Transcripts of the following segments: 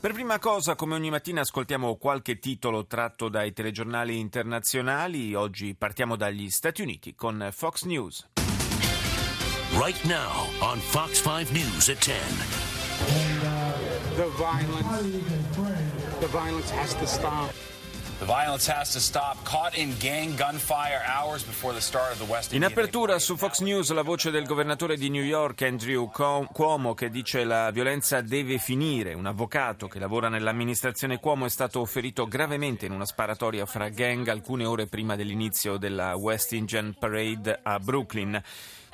Per prima cosa, come ogni mattina, ascoltiamo qualche titolo tratto dai telegiornali internazionali. Oggi partiamo dagli Stati Uniti con Fox News. Right now on Fox 5 News at 10. The violence, the violence has to stop. In apertura su Fox News la voce del governatore di New York Andrew Cuomo che dice la violenza deve finire. Un avvocato che lavora nell'amministrazione Cuomo è stato ferito gravemente in una sparatoria fra gang alcune ore prima dell'inizio della West Indian Parade a Brooklyn.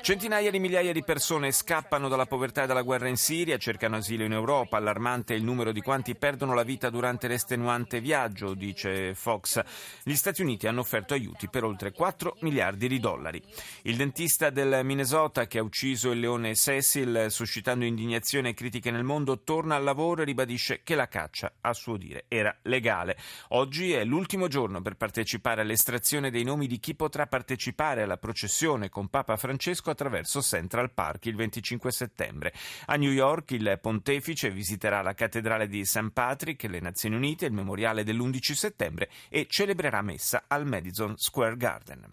Centinaia di migliaia di persone scappano dalla povertà e dalla guerra in Siria, cercano asilo in Europa. Allarmante è il numero di quanti perdono la vita durante l'estenuante viaggio, dice Fox. Gli Stati Uniti hanno offerto aiuti per oltre 4 miliardi di dollari. Il dentista del Minnesota che ha ucciso il leone Cecil, suscitando indignazione e critiche nel mondo, torna al lavoro e ribadisce che la caccia, a suo dire, era legale. Oggi è l'ultimo giorno per partecipare all'estrazione dei nomi di chi potrà partecipare alla processione con Papa Francesco attraverso Central Park il 25 settembre. A New York il pontefice visiterà la cattedrale di St. Patrick, le Nazioni Unite, il memoriale dell'11 settembre e celebrerà messa al Madison Square Garden.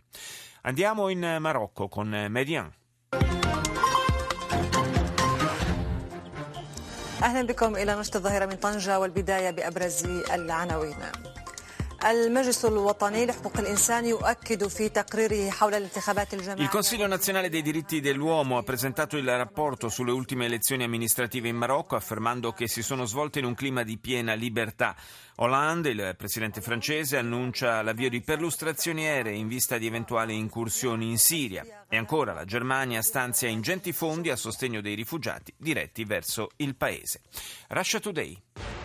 Andiamo in Marocco con Median. اهلا بكم الى نشط الظاهره من طنجه والبدايه بابرز العناوين. il Consiglio nazionale dei diritti dell'uomo ha presentato il rapporto sulle ultime elezioni amministrative in Marocco affermando che si sono svolte in un clima di piena libertà. Hollande, il presidente francese, annuncia l'avvio di perlustrazioni aeree in vista di eventuali incursioni in Siria. E ancora la Germania stanzia ingenti fondi a sostegno dei rifugiati diretti verso il paese. Russia Today.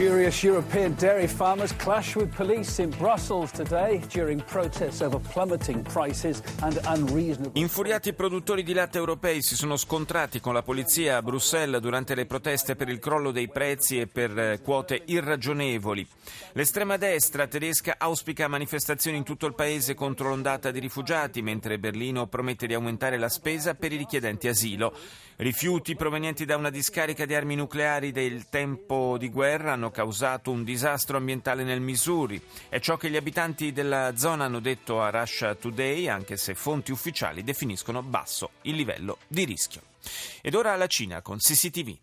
Furious European dairy farmers clash with police in Brussels today during protests over plummeting prices and unreasonable. Infuriati produttori di latte europei si sono scontrati con la polizia a Bruxelles durante le proteste per il crollo dei prezzi e per eh, quote irragionevoli. L'estrema destra tedesca auspica manifestazioni in tutto il paese contro l'ondata di rifugiati, mentre Berlino promette di aumentare la spesa per i richiedenti asilo. Rifiuti provenienti da una discarica di armi nucleari del tempo di guerra hanno causato un disastro ambientale nel Missouri. È ciò che gli abitanti della zona hanno detto a Russia Today, anche se fonti ufficiali definiscono basso il livello di rischio. Ed ora la Cina con CCTV.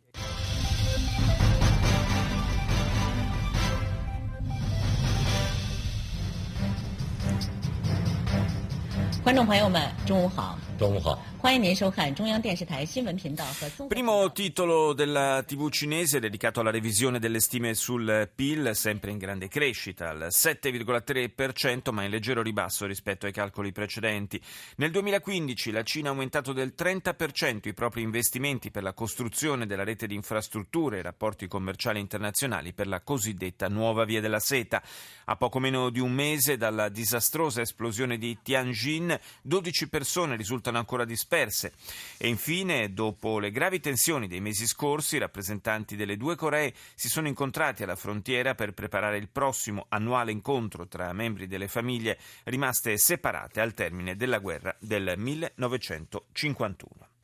观众朋友们，中午好！中午好。欢迎您收看中央电视台新闻频道和综合。 Primo titolo della TV cinese dedicato alla revisione delle stime sul PIL, sempre in grande crescita, al 7,3%, ma in leggero ribasso rispetto ai calcoli precedenti. Nel 2015 la Cina ha aumentato del 30% i propri investimenti per la costruzione della rete di infrastrutture e rapporti commerciali internazionali per la cosiddetta nuova via della seta. A poco meno di un mese dalla disastrosa esplosione di Tianjin, 12 persone risultano ancora disperse e infine, dopo le gravi tensioni dei mesi scorsi, i rappresentanti delle due Coree si sono incontrati alla frontiera per preparare il prossimo annuale incontro tra membri delle famiglie rimaste separate al termine della guerra del 1951.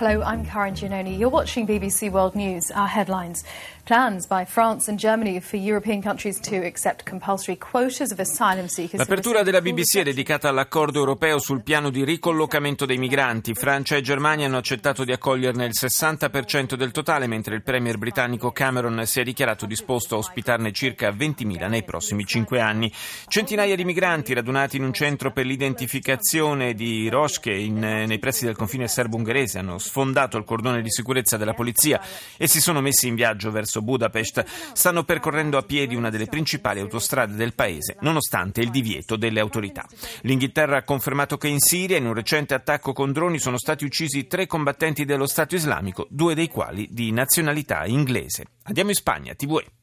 Hello, I'm Karen Giannoni. You're watching BBC World News. Our headlines. Plans by France and Germany for European countries to accept compulsory quotas of asylum seekers. L'apertura della BBC è dedicata all'accordo europeo sul piano di ricollocamento dei migranti. Francia e Germania hanno accettato di accoglierne il 60% del totale, mentre il premier britannico Cameron si è dichiarato disposto a ospitarne circa 20.000 nei prossimi cinque anni. Centinaia di migranti radunati in un centro per l'identificazione di Roschke in, nei pressi del confine serbo-ungherese hanno sfondato il cordone di sicurezza della polizia e si sono messi in viaggio verso Budapest. Stanno percorrendo a piedi una delle principali autostrade del paese, nonostante il divieto delle autorità. L'Inghilterra ha confermato che in Siria, in un recente attacco con droni, sono stati uccisi tre combattenti dello Stato islamico, due dei quali di nazionalità inglese. Andiamo in Spagna, TVE.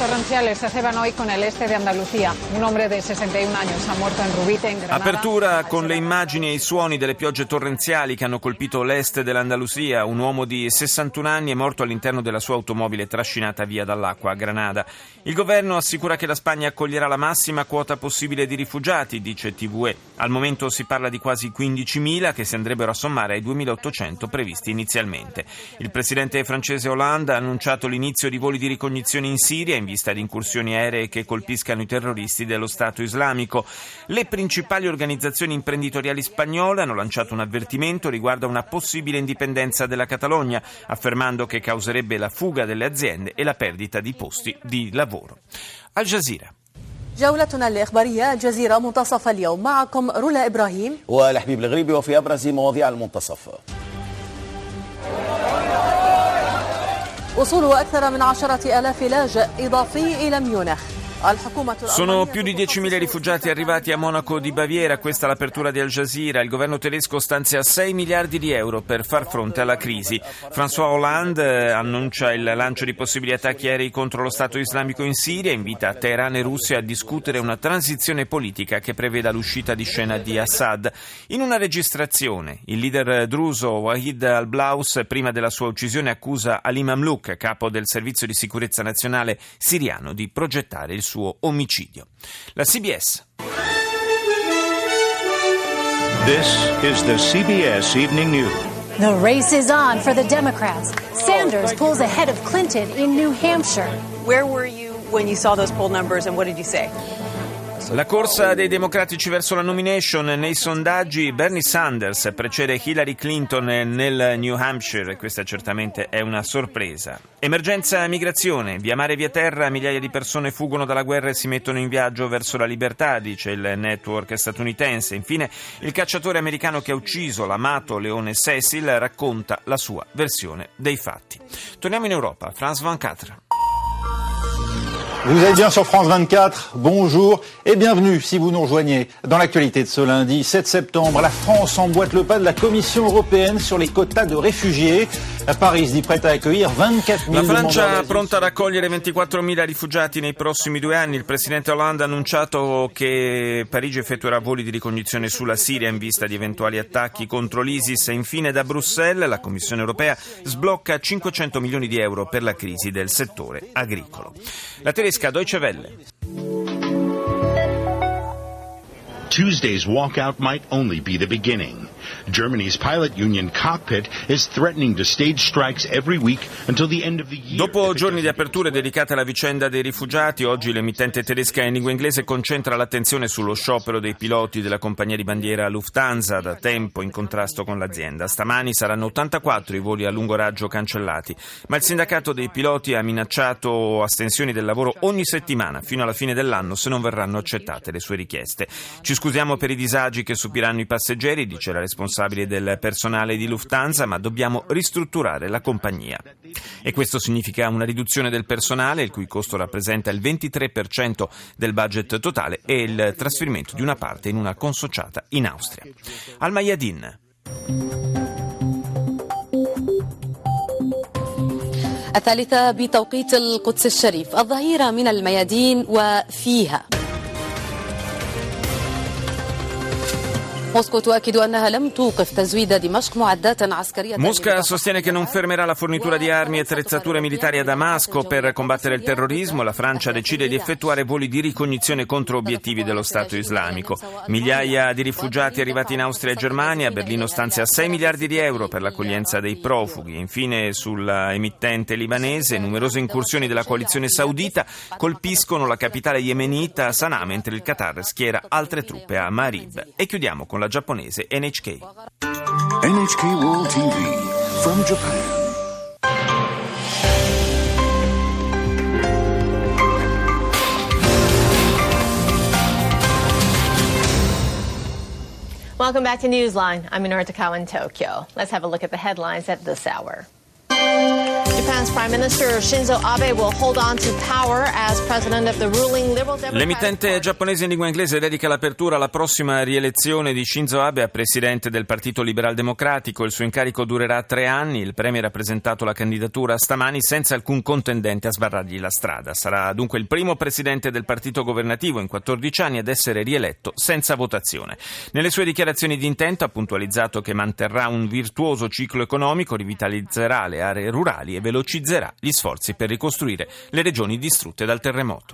Torrenciales se ceban hoy con el este de Andalucía. Un hombre de 61 años ha muerto en Rubite, en Granada. Apertura con le immagini e i suoni delle piogge torrenziali che hanno colpito l'est dell'Andalusia. Un uomo di 61 anni è morto all'interno della sua automobile trascinata via dall'acqua a Granada. Il governo assicura che la Spagna accoglierà la massima quota possibile di rifugiati, dice TVE. Al momento si parla di quasi 15.000 che si andrebbero a sommare ai 2.800 previsti inizialmente. Il presidente francese Hollande ha annunciato l'inizio di voli di ricognizione in Siria in vista di incursioni aeree che colpiscano i terroristi dello Stato islamico. Le principali organizzazioni imprenditoriali spagnole hanno lanciato un avvertimento riguardo a una possibile indipendenza della Catalogna, affermando che causerebbe la fuga delle aziende e la perdita di posti di lavoro. Al Jazeera. جولتنا الإخبارية الجزيرة منتصف اليوم معكم رولا إبراهيم والحبيب الغريبي وفي أبرز مواضيع المنتصف وصول أكثر من عشرة آلاف لاجئ إضافي إلى ميونخ. Sono più di 10.000 rifugiati arrivati a Monaco di Baviera, questa è l'apertura di Al Jazeera. Il governo tedesco stanzia 6 miliardi di euro per far fronte alla crisi. François Hollande eh, annuncia il lancio di possibili attacchi aerei contro lo Stato islamico in Siria invita Teheran e Russia a discutere una transizione politica che preveda l'uscita di scena di Assad. In una registrazione, il leader druso Wahid al-Blaus, prima della sua uccisione, accusa Ali Mamlouk, capo del servizio di sicurezza nazionale siriano, di progettare il suo omicidio. La CBS. This is the CBS Evening News. The race is on for the Democrats. Sanders pulls ahead of Clinton in New Hampshire. Where were you when you saw those poll numbers and what did you say? La corsa dei democratici verso la nomination nei sondaggi Bernie Sanders precede Hillary Clinton nel New Hampshire, questa certamente è una sorpresa. Emergenza migrazione, via mare e via terra, migliaia di persone fuggono dalla guerra e si mettono in viaggio verso la libertà, dice il network statunitense. Infine, il cacciatore americano che ha ucciso l'amato leone Cecil racconta la sua versione dei fatti. Torniamo in Europa, France 24. Vous êtes bien sur France 24, bonjour et bienvenue si vous nous rejoignez dans l'actualité de ce lundi 7 septembre. La France emboîte le pas de la Commission européenne sur les quotas de réfugiés. Paris dit prête à accueillir 24 000 La Francia pronta a raccogliere 24.000 rifugiati nei prossimi due anni. Il presidente Hollande ha annunciato che Parigi effettuerà voli di ricognizione sulla Siria in vista di eventuali attacchi contro l'ISIS. E infine da Bruxelles la Commissione europea sblocca 500 milioni di euro per la crisi del settore agricolo. La tedesca Deutsche Welle. Tuesday's walkout might only be the beginning. Germany's pilot union Cockpit is threatening to stage strikes every week until the end of the year. Dopo giorni di aperture dedicate alla vicenda dei rifugiati, oggi l'emittente tedesca in lingua inglese concentra l'attenzione sullo sciopero dei piloti della compagnia di bandiera Lufthansa, da tempo in contrasto con l'azienda. Stamani saranno 84 i voli a lungo raggio cancellati, ma il sindacato dei piloti ha minacciato astensioni del lavoro ogni settimana fino alla fine dell'anno se non verranno accettate le sue richieste. Ci scusiamo per i disagi che subiranno i passeggeri, dice la responsabile del personale di Lufthansa, ma dobbiamo ristrutturare la compagnia. E questo significa una riduzione del personale, il cui costo rappresenta il 23% del budget totale, e il trasferimento di una parte in una consociata in Austria. Al Mayadin. الثالثة بتوقيت القدس الشريف الظهيرة من الميادين وفيها Mosca sostiene che non fermerà la fornitura di armi e attrezzature militari a Damasco per combattere il terrorismo. La Francia decide di effettuare voli di ricognizione contro obiettivi dello Stato islamico. Migliaia di rifugiati arrivati in Austria e Germania. Berlino stanzia 6 miliardi di euro per l'accoglienza dei profughi. Infine, sulla emittente libanese, numerose incursioni della coalizione saudita colpiscono la capitale yemenita Sana'a, mentre il Qatar schiera altre truppe a Marib. E chiudiamo con la giapponese NHK. NHK World TV from Japan. Welcome back to Newsline. I'm Minoru Takawa in Tokyo. Let's have a look at the headlines at this hour. L'emittente giapponese in lingua inglese dedica l'apertura alla prossima rielezione di Shinzo Abe a presidente del Partito Liberal Democratico. Il suo incarico durerà tre anni. Il premier ha presentato la candidatura stamani senza alcun contendente a sbarrargli la strada. Sarà dunque il primo presidente del partito governativo in 14 anni ad essere rieletto senza votazione. Nelle sue dichiarazioni di intento ha puntualizzato che manterrà un virtuoso ciclo economico, rivitalizzerà le aree rurali e velocizzerà gli sforzi per ricostruire le regioni distrutte dal terremoto.